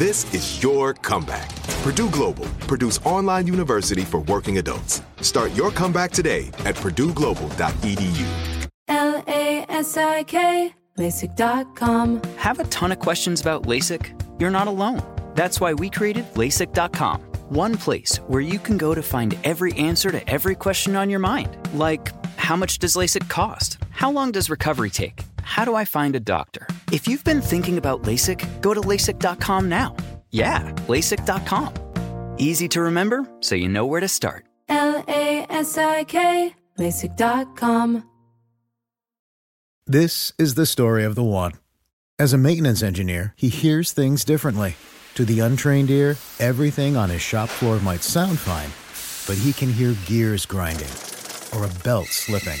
This is your comeback. Purdue Global, Purdue's online university for working adults. Start your comeback today at purdueglobal.edu. L A S I K, LASIK.com. Have a ton of questions about LASIK? You're not alone. That's why we created LASIK.com. One place where you can go to find every answer to every question on your mind. Like, how much does LASIK cost? How long does recovery take? How do I find a doctor? If you've been thinking about LASIK, go to LASIK.com now. Yeah, LASIK.com. Easy to remember, so you know where to start. L A S I K, LASIK.com. This is the story of the one. As a maintenance engineer, he hears things differently. To the untrained ear, everything on his shop floor might sound fine, but he can hear gears grinding or a belt slipping.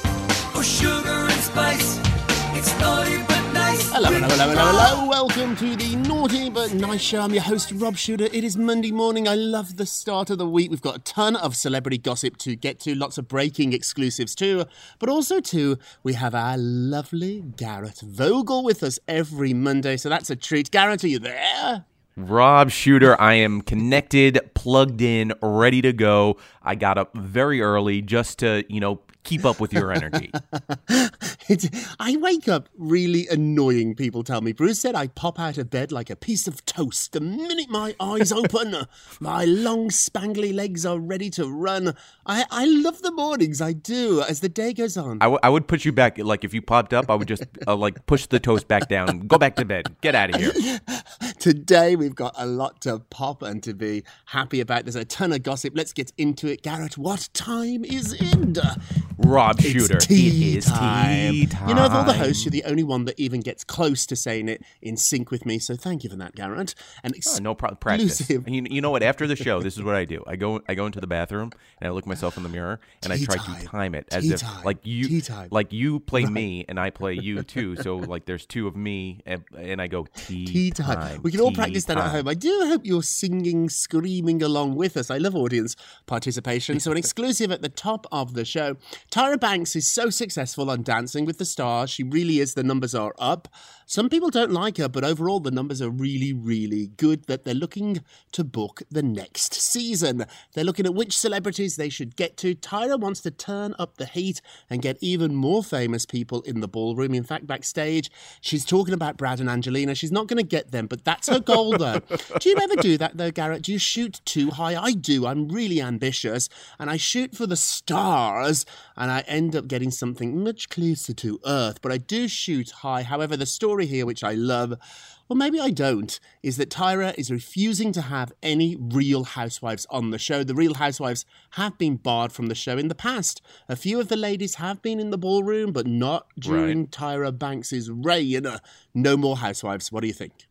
Hello, hello, hello, hello, hello. Welcome to the Naughty But Nice Show. I'm your host, Rob Shuter. It is Monday morning. I love the start of the week. We've got a ton of celebrity gossip to get to, lots of breaking exclusives too. But also, too, we have our lovely Garrett Vogel with us every Monday. So that's a treat. Garrett, are you there? Rob Shuter, I am connected, plugged in, ready to go. I got up very early just to, you know, keep up with your energy. I wake up really annoying, people tell me. Bruce said I pop out of bed like a piece of toast. The minute my eyes open, my long, spangly legs are ready to run. I, I love the mornings, I do, as the day goes on. I, w- I would put you back, like if you popped up, I would just uh, like push the toast back down, go back to bed, get out of here. Today we've got a lot to pop and to be happy about. There's a ton of gossip. Let's get into it. Garrett, what time is it? Rob It's Shuter, tea it is time. tea time. You know, of all the hosts, you're the only one that even gets close to saying it in sync with me. So thank you for that, Garrett. And Oh, no problem. Practice. exclusive- You, you know what? After the show, this is what I do. I go I go into the bathroom and I look myself in the mirror and Tea I try time. to time it as Tea if time. like you Tea time. like you play me and I play you too. So like there's two of me and, and I go tea, Tea time. We can all practice that at home. I do hope you're singing, screaming along with us. I love audience participation. So, an exclusive at the top of the show. Tyra Banks is so successful on Dancing with the Stars. She really is. The numbers are up. Some people don't like her, but overall, the numbers are really, really good. That they're looking to book the next season. They're looking at which celebrities they should get to. Tyra wants to turn up the heat and get even more famous people in the ballroom. In fact, backstage, she's talking about Brad and Angelina. She's not going to get them, but that's her goal, though. do you ever do that, though, Garrett? Do you shoot too high? I do. I'm really ambitious, and I shoot for the stars, and I end up getting something much closer to Earth. But I do shoot high. However, the story here, which I love, well, maybe I don't, is that Tyra is refusing to have any real housewives on the show. The real housewives have been barred from the show in the past. A few of the ladies have been in the ballroom, but not during Tyra Banks's reign. No more housewives. What do you think?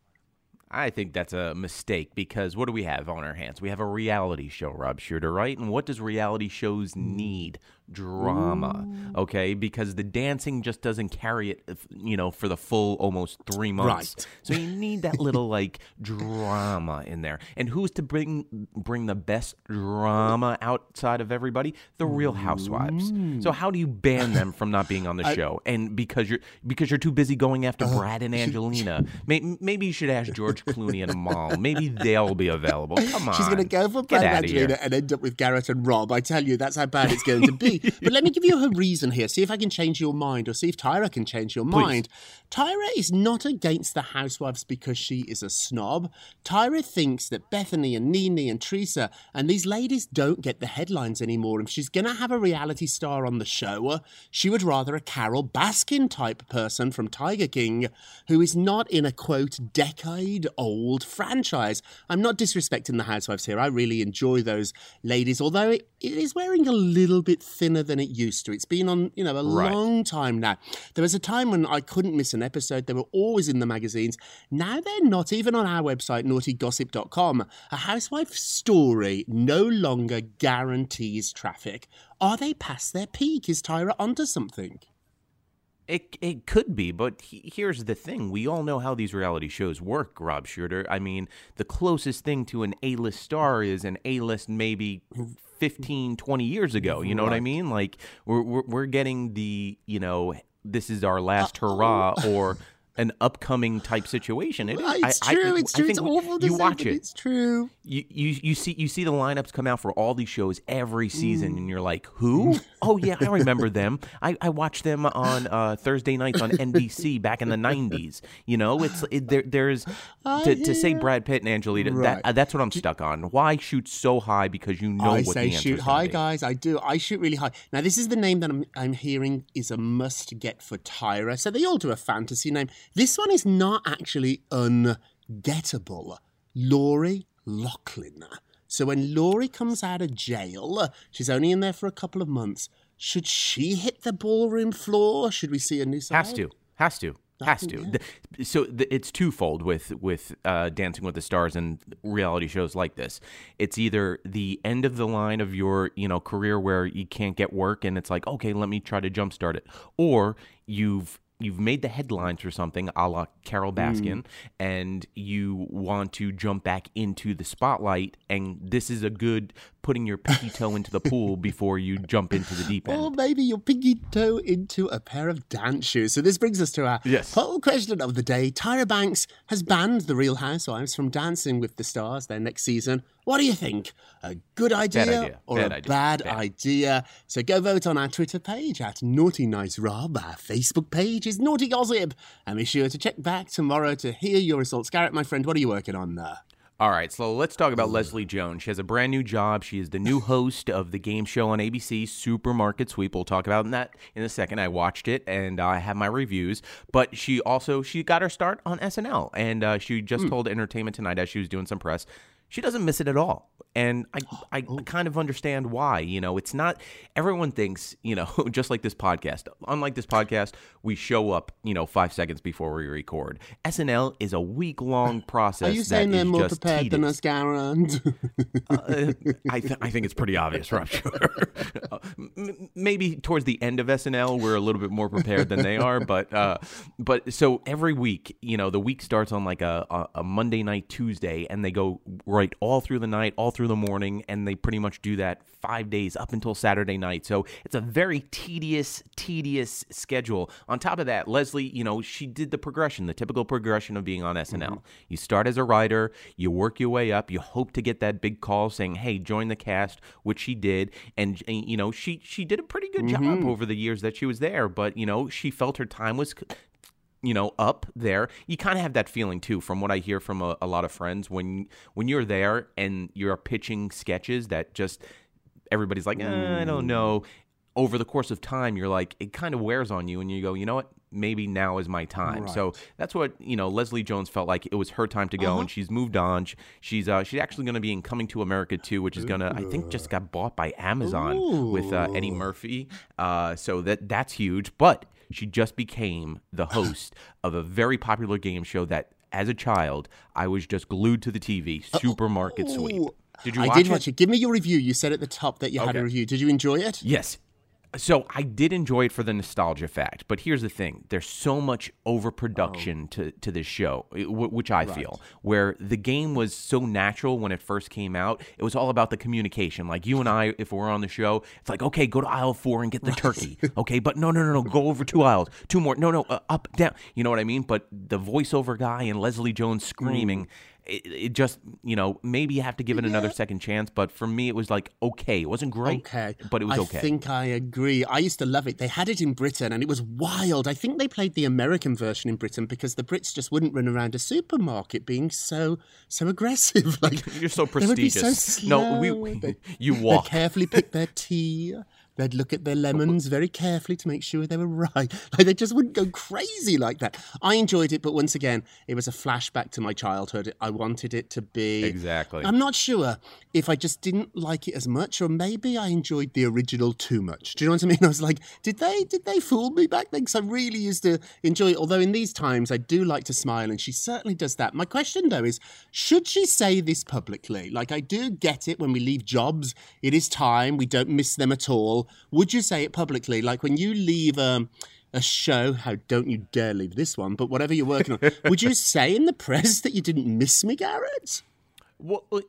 I think that's a mistake because what do we have on our hands? We have a reality show, Rob Shuter, right? And what does reality shows hmm. need? Drama, okay? Because the dancing just doesn't carry it, you know, for the full almost three months. Right. So you need that little like drama in there. And who's to bring bring the best drama outside of everybody? The Real Housewives. Mm. So how do you ban them from not being on the show? And because you're because you're too busy going after Uh-huh. Brad and Angelina, may, maybe you should ask George Clooney and Amal. Maybe they'll be available. Come on, She's going to go for Brad and. Angelina and end up with Garrett and Rob. I tell you, that's how bad it's going to be. but let me give you her reason here. See if I can change your mind or see if Tyra can change your mind. Tyra is not against the housewives because she is a snob. Tyra thinks that Bethany and NeNe and Teresa and these ladies don't get the headlines anymore. If she's going to have a reality star on the show, she would rather a Carole Baskin type person from Tiger King who is not in a quote decade old franchise. I'm not disrespecting the housewives here. I really enjoy those ladies, although it, it is wearing a little bit thinner than it used to. It's been on, you know, a Right. long time now. There was a time when I couldn't miss an episode. They were always in the magazines. Now they're not even on our website, naughtygossip.com. A housewife story no longer guarantees traffic. Are they past their peak? Is Tyra onto something? It it could be, but he, here's the thing: we all know how these reality shows work. Rob Shuter. I mean, the closest thing to an A-list star is an A-list maybe 15, 20 years ago. You know what I mean? Like we're we're, we're getting the you know this is our uh, last oh. hurrah or an upcoming type situation. It is. It's I- I- true. it's I true. think It's awful to You watch it. It's true. You, you you see you see the lineups come out for all these shows every season, Mm. and you're like, who? oh yeah, I remember them. I, I watched them on uh, Thursday nights on NBC back in the '90s. You know, it's it, there. There's to, to say Brad Pitt and Angelina. Right. That uh, that's what I'm stuck on. Why shoot so high? Because you know I what say the shoot high, be. guys. I do. I shoot really high. Now, this is the name that I'm, I'm hearing is a must get for Tyra. So they all do a fantasy name. This one is not actually ungettable. Lori Loughlin. So when Laurie comes out of jail, she's only in there for a couple of months. Should she hit the ballroom floor? Should we see a new side? Has to. Has to. Has to. So it's twofold with with uh, Dancing with the Stars and reality shows like this. It's either the end of the line of your you know career where you can't get work and it's like okay, let me try to jumpstart it, or you've you've made the headlines for something a la Carole Baskin, mm. and you want to jump back into the spotlight, and this is a good putting your pinky toe into the pool before you jump into the deep end. Or maybe your pinky toe into a pair of dance shoes. So this brings us to our Yes. poll question of the day. Tyra Banks has banned the Real Housewives from Dancing with the Stars their next season. What do you think? A good idea, idea. or Bad a idea. bad, Bad. idea? So go vote on our Twitter page at Naughty Nice Rob. Our Facebook page is Naughty Gossip. And be sure to check back tomorrow to hear your results. Garrett, my friend, what are you working on there? All right, so let's talk about Leslie Jones. She has a brand new job. She is the new host of the game show on ABC, Supermarket Sweep. We'll talk about that in a second. I watched it and I have my reviews. But she also she got her start on SNL, and uh, she just told Entertainment Tonight as she was doing some press. She doesn't miss it at all. And I, I kind of understand why. You know, it's not, everyone thinks, you know, just like this podcast. Unlike this podcast, we show up, you know, five seconds before we record. SNL is a week long process. Are you that saying they're more prepared than us, Garrett? Uh, I, th- I think it's pretty obvious, Rob. Sure. Uh, m- maybe towards the end of SNL, we're a little bit more prepared than they are, but uh, but so every week, you know, the week starts on like a, a, a Monday night, Tuesday, and they go right all through the night, all through the morning, and they pretty much do that five days up until Saturday night. So it's a very tedious, tedious schedule. On top of that, Leslie, you know, she did the progression, the typical progression of being on SNL. Mm-hmm. You start as a writer, you work your way up, you hope to get that big call saying, "Hey, join the cast," which she did, and, and, you know, she she did a pretty good job mm-hmm. over the years that she was there. But you know, she felt her time was you know up there you kind of have that feeling too from what i hear from a, a lot of friends. When when you're there and you're pitching sketches that just everybody's like eh, i don't know over the course of time you're like it kind of wears on you and you go you know what? Maybe now is my time. So that's what you know leslie jones felt like it was her time to go and she's moved on. She's uh she's actually going to be in coming to america too which is going to i think just got bought by amazon with uh, eddie murphy. Uh so that that's huge. But she just became the host of a very popular game show that as a child i was just glued to the tv uh, supermarket sweep did you I did watch it. Give me your review. You said at the top that you had a review. Did you enjoy it? Yes. So I did enjoy it for the nostalgia fact, but here's the thing: there's so much overproduction to to this show, which I feel, where the game was so natural when it first came out. It was all about the communication. Like you and I, if we're on the show, it's like, okay, go to aisle four and get the turkey. Okay, but no, no, no, no, go over two aisles, two more. No, no, uh, up, down. You know what I mean? But the voiceover guy and Leslie Jones screaming. It, it just, you know, maybe you have to give it another second chance. But for me, it was like okay. It wasn't great, Okay. but it was I okay. I think I agree. I used to love it. They had it in Britain and it was wild. I think they played the American version in Britain because the Brits just wouldn't run around a supermarket being so so aggressive. Like You're so they be so prestigious. No, we- slow. They- you walk. carefully pick their tea. They'd look at their lemons very carefully to make sure they were right. Like they just wouldn't go crazy like that. I enjoyed it, but once again, it was a flashback to my childhood. I wanted it to be Exactly. I'm not sure if I just didn't like it as much, or maybe I enjoyed the original too much. Do you know what I mean? I was like, did they did they fool me back then? Because I really used to enjoy it. Although in these times, I do like to smile, and she certainly does that. My question though is, should she say this publicly? Like, I do get it when we leave jobs, it is time. We don't miss them at all. Would you say it publicly? Like when you leave. Um, a show, how don't you dare leave this one, but whatever you're working on, would you say in the press that you didn't miss me, Garrett? Well, uh,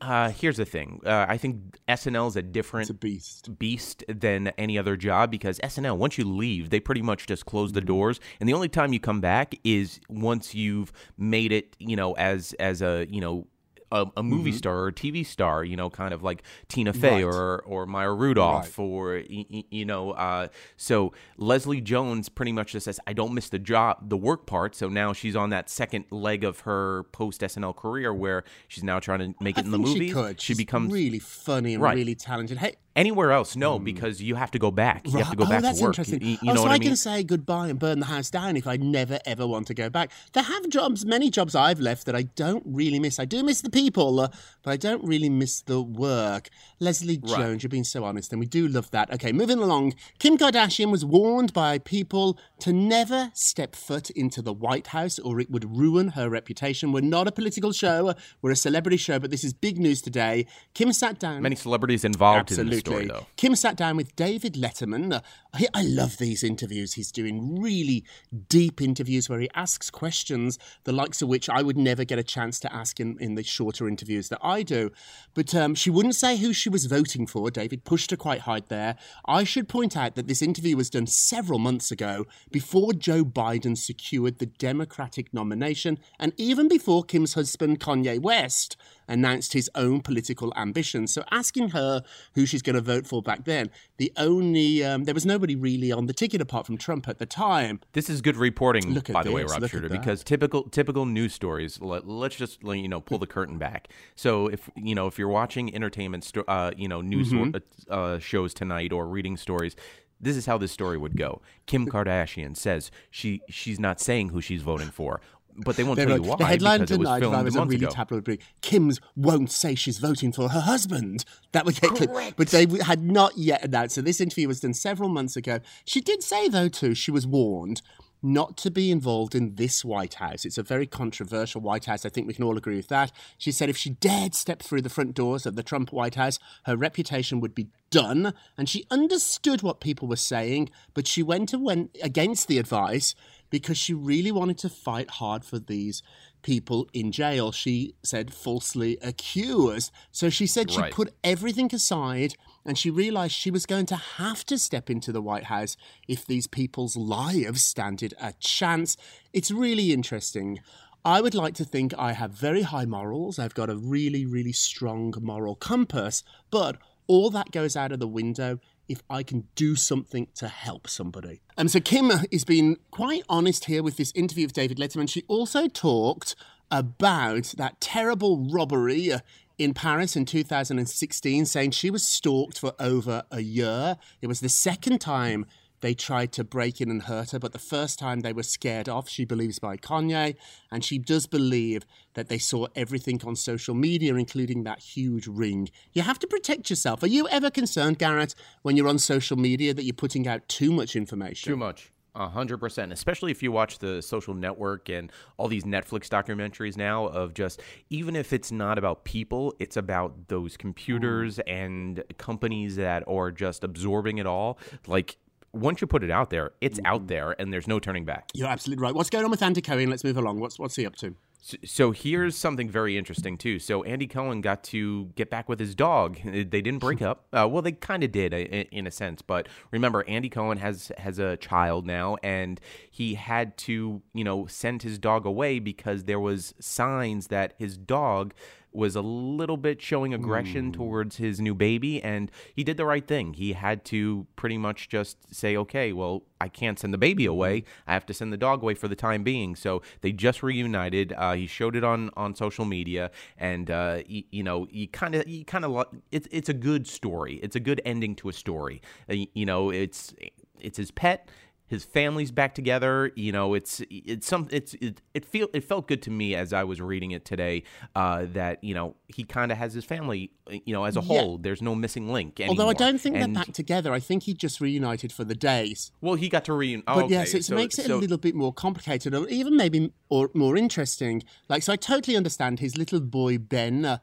uh, here's the thing. Uh, I think SNL is a different a beast. beast than any other job because SNL, once you leave, they pretty much just close the doors, and the only time you come back is once you've made it, you know, as as a you know. A, a movie star or a TV star, you know, kind of like Tina Fey Right. or or Maya Rudolph Right. or you know, uh, so Leslie Jones pretty much just says, "I don't miss the job, the work part." So now she's on that second leg of her post SNL career, where she's now trying to make it I in the movies. She, could. She's becomes really funny and Right. really talented. Hey, anywhere else, no, because you have to go back. You have to go oh, back that's to work. interesting. You, you oh, know so what I I mean? can say goodbye and burn the house down if I never ever want to go back. There have jobs, many jobs I've left that I don't really miss. I do miss the people, uh, but I don't really miss the work. Leslie Jones, you're being so honest, and we do love that. Okay, moving along. Kim Kardashian was warned by people to never step foot into the White House or it would ruin her reputation. We're not a political show, we're a celebrity show, but this is big news today. Kim sat down. Many celebrities involved in Absolutely. Story, though. Kim sat down with David Letterman. Uh, I, I love these interviews. He's doing really deep interviews where he asks questions, the likes of which I would never get a chance to ask in, in the shorter interviews that I do. But um, she wouldn't say who she was voting for. David pushed her quite hard there. I should point out that this interview was done several months ago before Joe Biden secured the Democratic nomination and even before Kim's husband, Kanye West, announced his own political ambitions. So asking her who she's going to vote for back then, the only um, there was nobody really on the ticket apart from Trump at the time. This is good reporting, Look by the way, Rob look at Shuter, that. because typical typical news stories. Let, let's just you know pull the curtain back. So if you know if you're watching entertainment, sto- uh, you know news Mm-hmm. uh, uh, shows tonight or reading stories. This is how this story would go. Kim Kardashian says she she's not saying who she's voting for, but they won't They tell were you like, why the headline because it was tonight, if I was a a really ago. tabloid brief, Kim's won't say she's voting for her husband. That would get clipped. But they had not yet announced. So this interview was done several months ago. She did say, though, too, she was warned not to be involved in this White House. It's a very controversial White House. I think we can all agree with that. She said if she dared step through the front doors of the Trump White House, her reputation would be done. And she understood what people were saying, but she went and went against the advice because she really wanted to fight hard for these people in jail. She said falsely accused. So she said she Right. put everything aside and she realized she was going to have to step into the White House if these people's lives standed a chance. It's really interesting. I would like to think I have very high morals. I've got a really, really strong moral compass, but all that goes out of the window if I can do something to help somebody. And so Kim is being quite honest here with this interview with David Letterman. She also talked about that terrible robbery in Paris in 2016, saying she was stalked for over a year. It was the second time they tried to break in and hurt her, but the first time they were scared off, she believes, by Kanye. And she does believe that they saw everything on social media, including that huge ring. You have to protect yourself. Are you ever concerned, Garrett, when you're on social media that you're putting out too much information? Too much. A hundred percent, especially if you watch the social network and all these Netflix documentaries now of just even if it's not about people, it's about those computers mm. and companies that are just absorbing it all. Like once you put it out there, it's out there and there's no turning back. You're absolutely right. What's going on with Andy Cohen? Let's move along. What's what's he up to? So, so here's something very interesting too. So Andy Cohen got to get back with his dog. They didn't break up. Uh, well, they kind of did uh, in, in a sense, but remember, Andy Cohen has has a child now, and he had to you know send his dog away because there was signs that his dog was a little bit showing aggression towards his new baby and he did the right thing. He had to pretty much just say okay well i can't send the baby away. I have to send the dog away for the time being. So they just reunited. Uh, he showed it on on social media and uh, he, you know he kind of he kind of lo- it's it's a good story. It's a good ending to a story. Uh, y- you know it's it's his pet his family's back together. You know, it's it's some it's it, it feel it felt good to me as I was reading it today uh, that you know he kind of has his family you know as a Yeah. whole. There's no missing link. Anymore. Although I don't think and, they're back together. I think he just reunited for the days. Well, he got to reunite. Oh, But okay. yes, it so, makes it so, a little bit more complicated, or even maybe or more interesting. Like, so I totally understand his little boy Ben. Uh,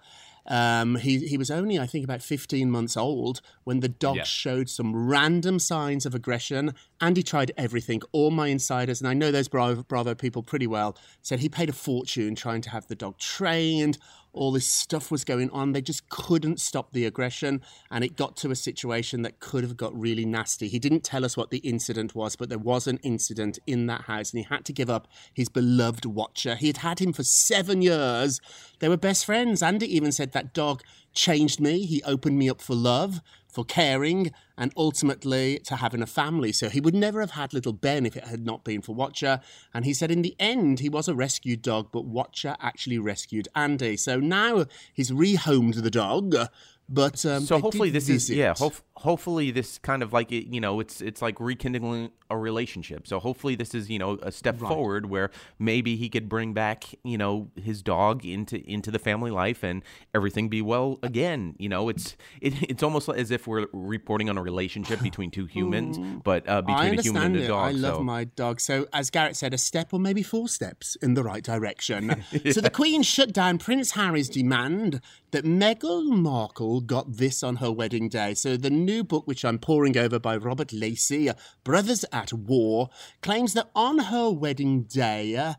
um, he he was only, I think, about fifteen months old when the dog Yeah. showed some random signs of aggression, and he tried everything. All my insiders, and I know those Bravo, Bravo people pretty well, said he paid a fortune trying to have the dog trained. All this stuff was going on. They just couldn't stop the aggression, and it got to a situation that could have got really nasty. He didn't tell us what the incident was, but there was an incident in that house, and he had to give up his beloved Wacha. He had had him for seven years. They were best friends. Andy even said that dog changed me. He opened me up for love, for caring, and ultimately to having a family. So he would never have had little Ben if it had not been for Wacha. And he said in the end, he was a rescued dog, but Wacha actually rescued Andy. So now he's rehomed the dog. But um, so hopefully this is yeah. Hope, hopefully this kind of like you know it's it's like rekindling a relationship. So hopefully this is you know a step forward where maybe he could bring back you know his dog into into the family life and everything be well again. You know it's it, it's almost as if we're reporting on a relationship between two humans, but uh, between a human and a it. dog. I love so. my dog. So, as Garrett said, a step or maybe four steps in the right direction. So, the Queen shut down Prince Harry's demand that Meghan Markle got this on her wedding day. So, the new book, which I'm poring over by Robert Lacey, Brothers at War, claims that on her wedding day, uh,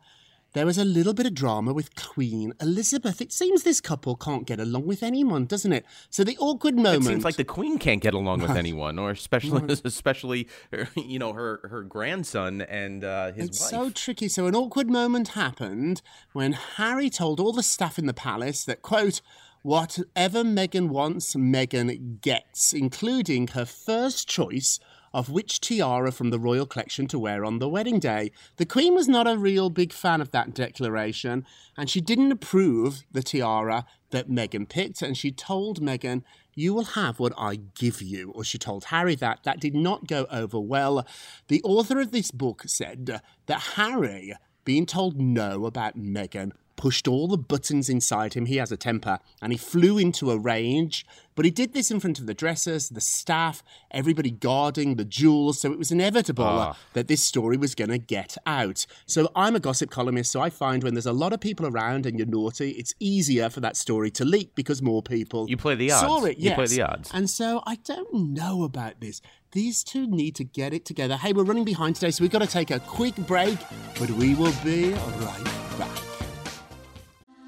there was a little bit of drama with Queen Elizabeth. It seems this couple can't get along with anyone, doesn't it? So the awkward moment. It seems like the queen can't get along with anyone, or especially especially you know her her grandson and uh, his wife. It's wife. so tricky. So an awkward moment happened when Harry told all the staff in the palace that, quote, whatever Meghan wants, Meghan gets, including her first choice of which tiara from the royal collection to wear on the wedding day. The Queen was not a real big fan of that declaration, and she didn't approve the tiara that Meghan picked, and she told Meghan, you will have what I give you. Or she told Harry that. That did not go over well. The author of this book said that Harry, being told no about Meghan, pushed all the buttons inside him. He has a temper and he flew into a rage. But he did this in front of the dressers, the staff, everybody guarding the jewels. So it was inevitable uh, that this story was going to get out. So I'm a gossip columnist. So I find when there's a lot of people around and you're naughty, it's easier for that story to leak because more people You play the odds. saw it. You play the odds. And so I don't know about this. These two need to get it together. Hey, we're running behind today, so we've got to take a quick break, but we will be right back.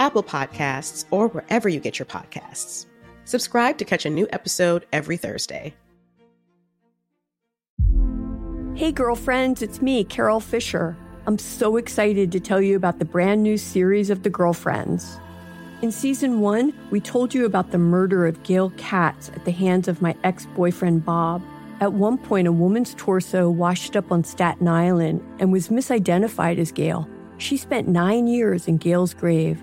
Apple Podcasts, or wherever you get your podcasts. Subscribe to catch a new episode every Thursday. Hey, girlfriends, it's me, Carol Fisher. I'm so excited to tell you about the brand new series of The Girlfriends. In season one, we told you about the murder of Gail Katz at the hands of my ex boyfriend Bob. At one point, a woman's torso washed up on Staten Island and was misidentified as Gail. She spent nine years in Gail's grave,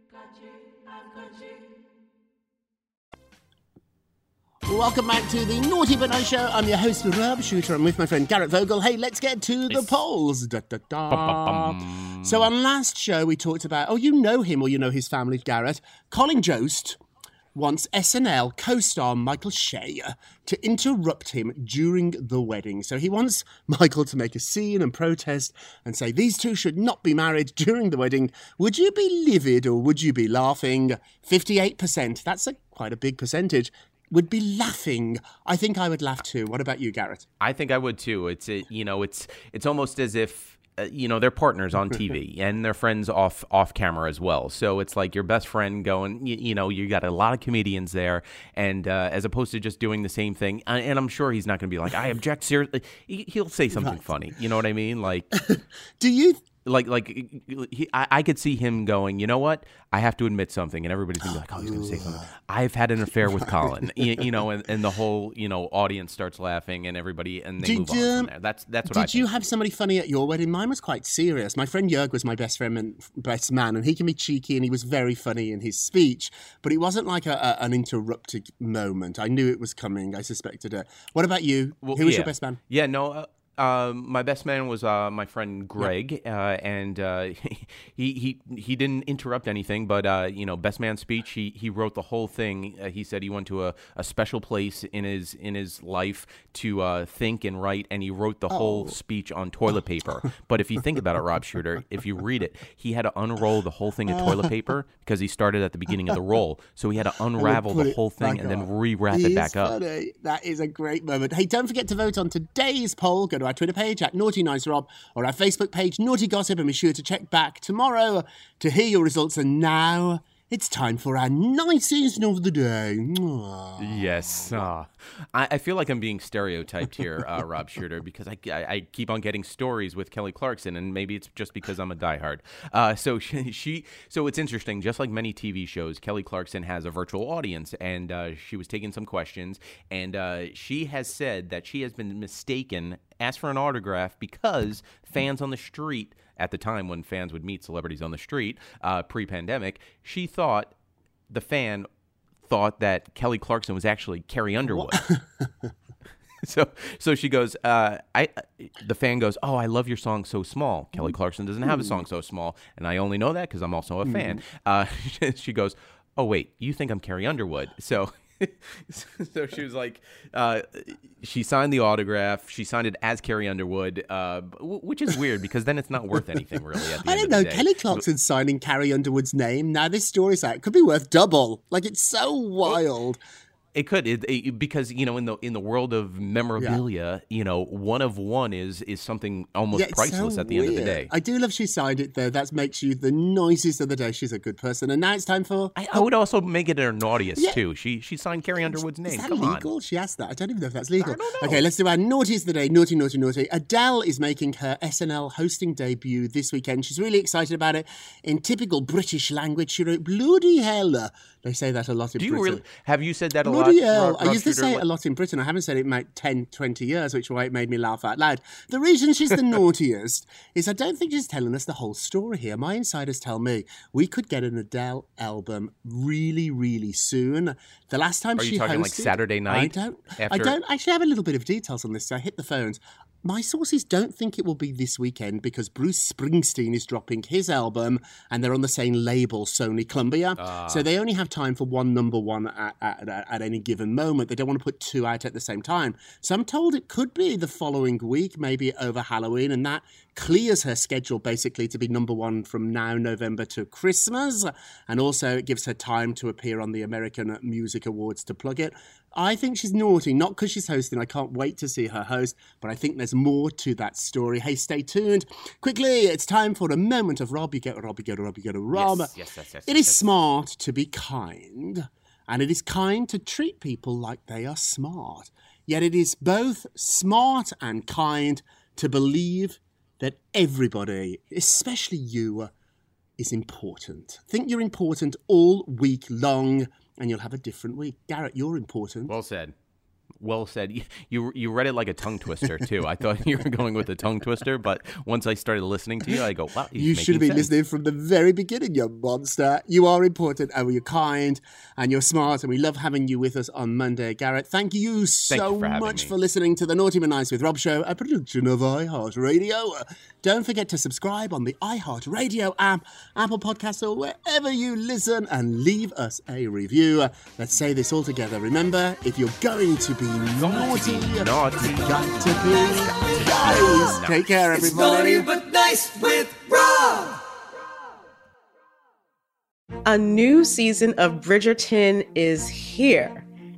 Welcome back to the Naughty But Nice Show. I'm your host, Rob Shuter. I'm with my friend Garrett Vogel. Hey, let's get to the polls. Da, da, da. So, on last show, we talked about, oh, you know him or you know his family, Garrett. Colin Jost wants SNL co star Michael Che to interrupt him during the wedding. So, he wants Michael to make a scene and protest and say these two should not be married during the wedding. Would you be livid or would you be laughing? 58%. That's a, quite a big percentage would be laughing. I think I would laugh too. What about you, Garrett? I think I would too. It's a, you know, it's it's almost as if uh, you know they're partners on TV and they're friends off off camera as well. So it's like your best friend going. You, you know, you got a lot of comedians there, and uh, as opposed to just doing the same thing. And, and I'm sure he's not going to be like, I object seriously. He, he'll say something right. funny. You know what I mean? Like, do you? Like, like he, I, I could see him going. You know what? I have to admit something, and everybody's gonna be like, "Oh, he's gonna say something." I've had an affair with Colin, you, you know, and, and the whole you know audience starts laughing, and everybody and they Did, move on um, from there. That's that's what I Did I. you think. have somebody funny at your wedding? Mine was quite serious. My friend Jörg was my best friend and best man, and he can be cheeky and he was very funny in his speech, but it wasn't like a, a, an interrupted moment. I knew it was coming. I suspected it. What about you? Well, Who was yeah. your best man? Yeah, no. Uh, um, my best man was uh, my friend Greg, uh, and uh, he he he didn't interrupt anything. But uh, you know, best man speech. He he wrote the whole thing. Uh, he said he went to a, a special place in his in his life to uh, think and write, and he wrote the whole Oh. speech on toilet paper. but if you think about it, Rob Shuter, if you read it, he had to unroll the whole thing in toilet paper because he started at the beginning of the roll. So he had to unravel the whole thing and then on. rewrap it He's back up. That is a great moment. Hey, don't forget to vote on today's poll. Go to our Twitter page at Naughty Nice Rob or our Facebook page, Naughty Gossip, and be sure to check back tomorrow to hear your results. And now It's time for our nicest of the day. Yes. Uh, I, I feel like I'm being stereotyped here, uh, Rob Shuter, because I, I, I keep on getting stories with Kelly Clarkson, and maybe it's just because I'm a diehard. Uh, so she, she, so it's interesting. Just like many TV shows, Kelly Clarkson has a virtual audience, and uh, she was taking some questions, and uh, she has said that she has been mistaken, asked for an autograph because fans on the street at the time when fans would meet celebrities on the street uh, pre-pandemic, she thought the fan thought that Kelly Clarkson was actually Carrie Underwood. so so she goes, uh, I the fan goes, oh, I love your song so small. Kelly Clarkson doesn't have a song so small, and I only know that because I'm also a fan. Uh, she goes, oh wait, you think I'm Carrie Underwood? So. so she was like, uh, she signed the autograph. She signed it as Carrie Underwood, uh, w- which is weird because then it's not worth anything really. At the I don't know. Kelly Clarkson's signing Carrie Underwood's name. Now this story's out. Could be worth double. Like it's so wild. It could it, it- because you know in the in the world of memorabilia, you know, one of one is is something almost Yeah, it's so priceless at the end of the day. I do love she signed it though. That makes you the nicest of the day. She's a good person. And now it's time for. I, I would also make it her naughtiest Yeah. too. She she signed Carrie Underwood's name. Is that Come legal? She asked that. I don't even know if that's legal. Okay, let's do our naughtiest of the day. Naughty, naughty, naughty. Adele is making her SNL hosting debut this weekend. She's really excited about it. In typical British language, she wrote "Bloody hell." Uh, They say that a lot in. Do you Britain. really have you said that a Bloody lot? hell. Rob- I used to say it a lot in Britain. I haven't said it in like 10, 20 years, which is why it made me laugh out loud. The reason she's the naughtiest is I don't think she's telling us the whole story here. My insiders tell me we could get an Adele album really, really soon. The last time Are you she talking, like, hosted- Saturday night I don't. I don't actually have a little bit of details on this. So I hit the phones. My sources don't think it will be this weekend because Bruce Springsteen is dropping his album and they're on the same label, Sony Columbia. Ah. So they only have time for one number one at, at, at, at any given moment. They don't want to put two out at the same time. So I'm told it could be the following week, maybe over Halloween, and that clears her schedule basically to be number one from now, November to Christmas. And also it gives her time to appear on the American Music Awards to plug it. I think she's naughty, not because she's hosting. I can't wait to see her host, but I think there's more to that story. Hey, stay tuned. Quickly, it's time for a moment of Rob. You get Rob, you get Rob, you get Rob. Yes, yes, yes, yes, It yes, is smart to be kind, and it is kind to treat people like they are smart. Yet it is both smart and kind to believe that everybody, especially you, is important. Think you're important all week long, and you'll have a different week. Garrett, you're important. Well said. Well said. You, you read it like a tongue twister too. I thought you were going with a tongue twister, but once I started listening to you, I go, "Wow, you should have been sense. listening from the very beginning, you monster. You are important, and you're kind, and you're smart, and we love having you with us on Monday. Garrett, thank you so Thank you for much me. for listening to the Naughty But Nice with Rob show, a production of iHeartRadio. Don't forget to subscribe on the iHeartRadio app, Apple Podcasts, or wherever you listen, and leave us a review. Let's say this all together. Remember, if you're going to be naughty, naughty. got to be. Take care, It's everybody. naughty but nice with Rob. A new season of Bridgerton is here.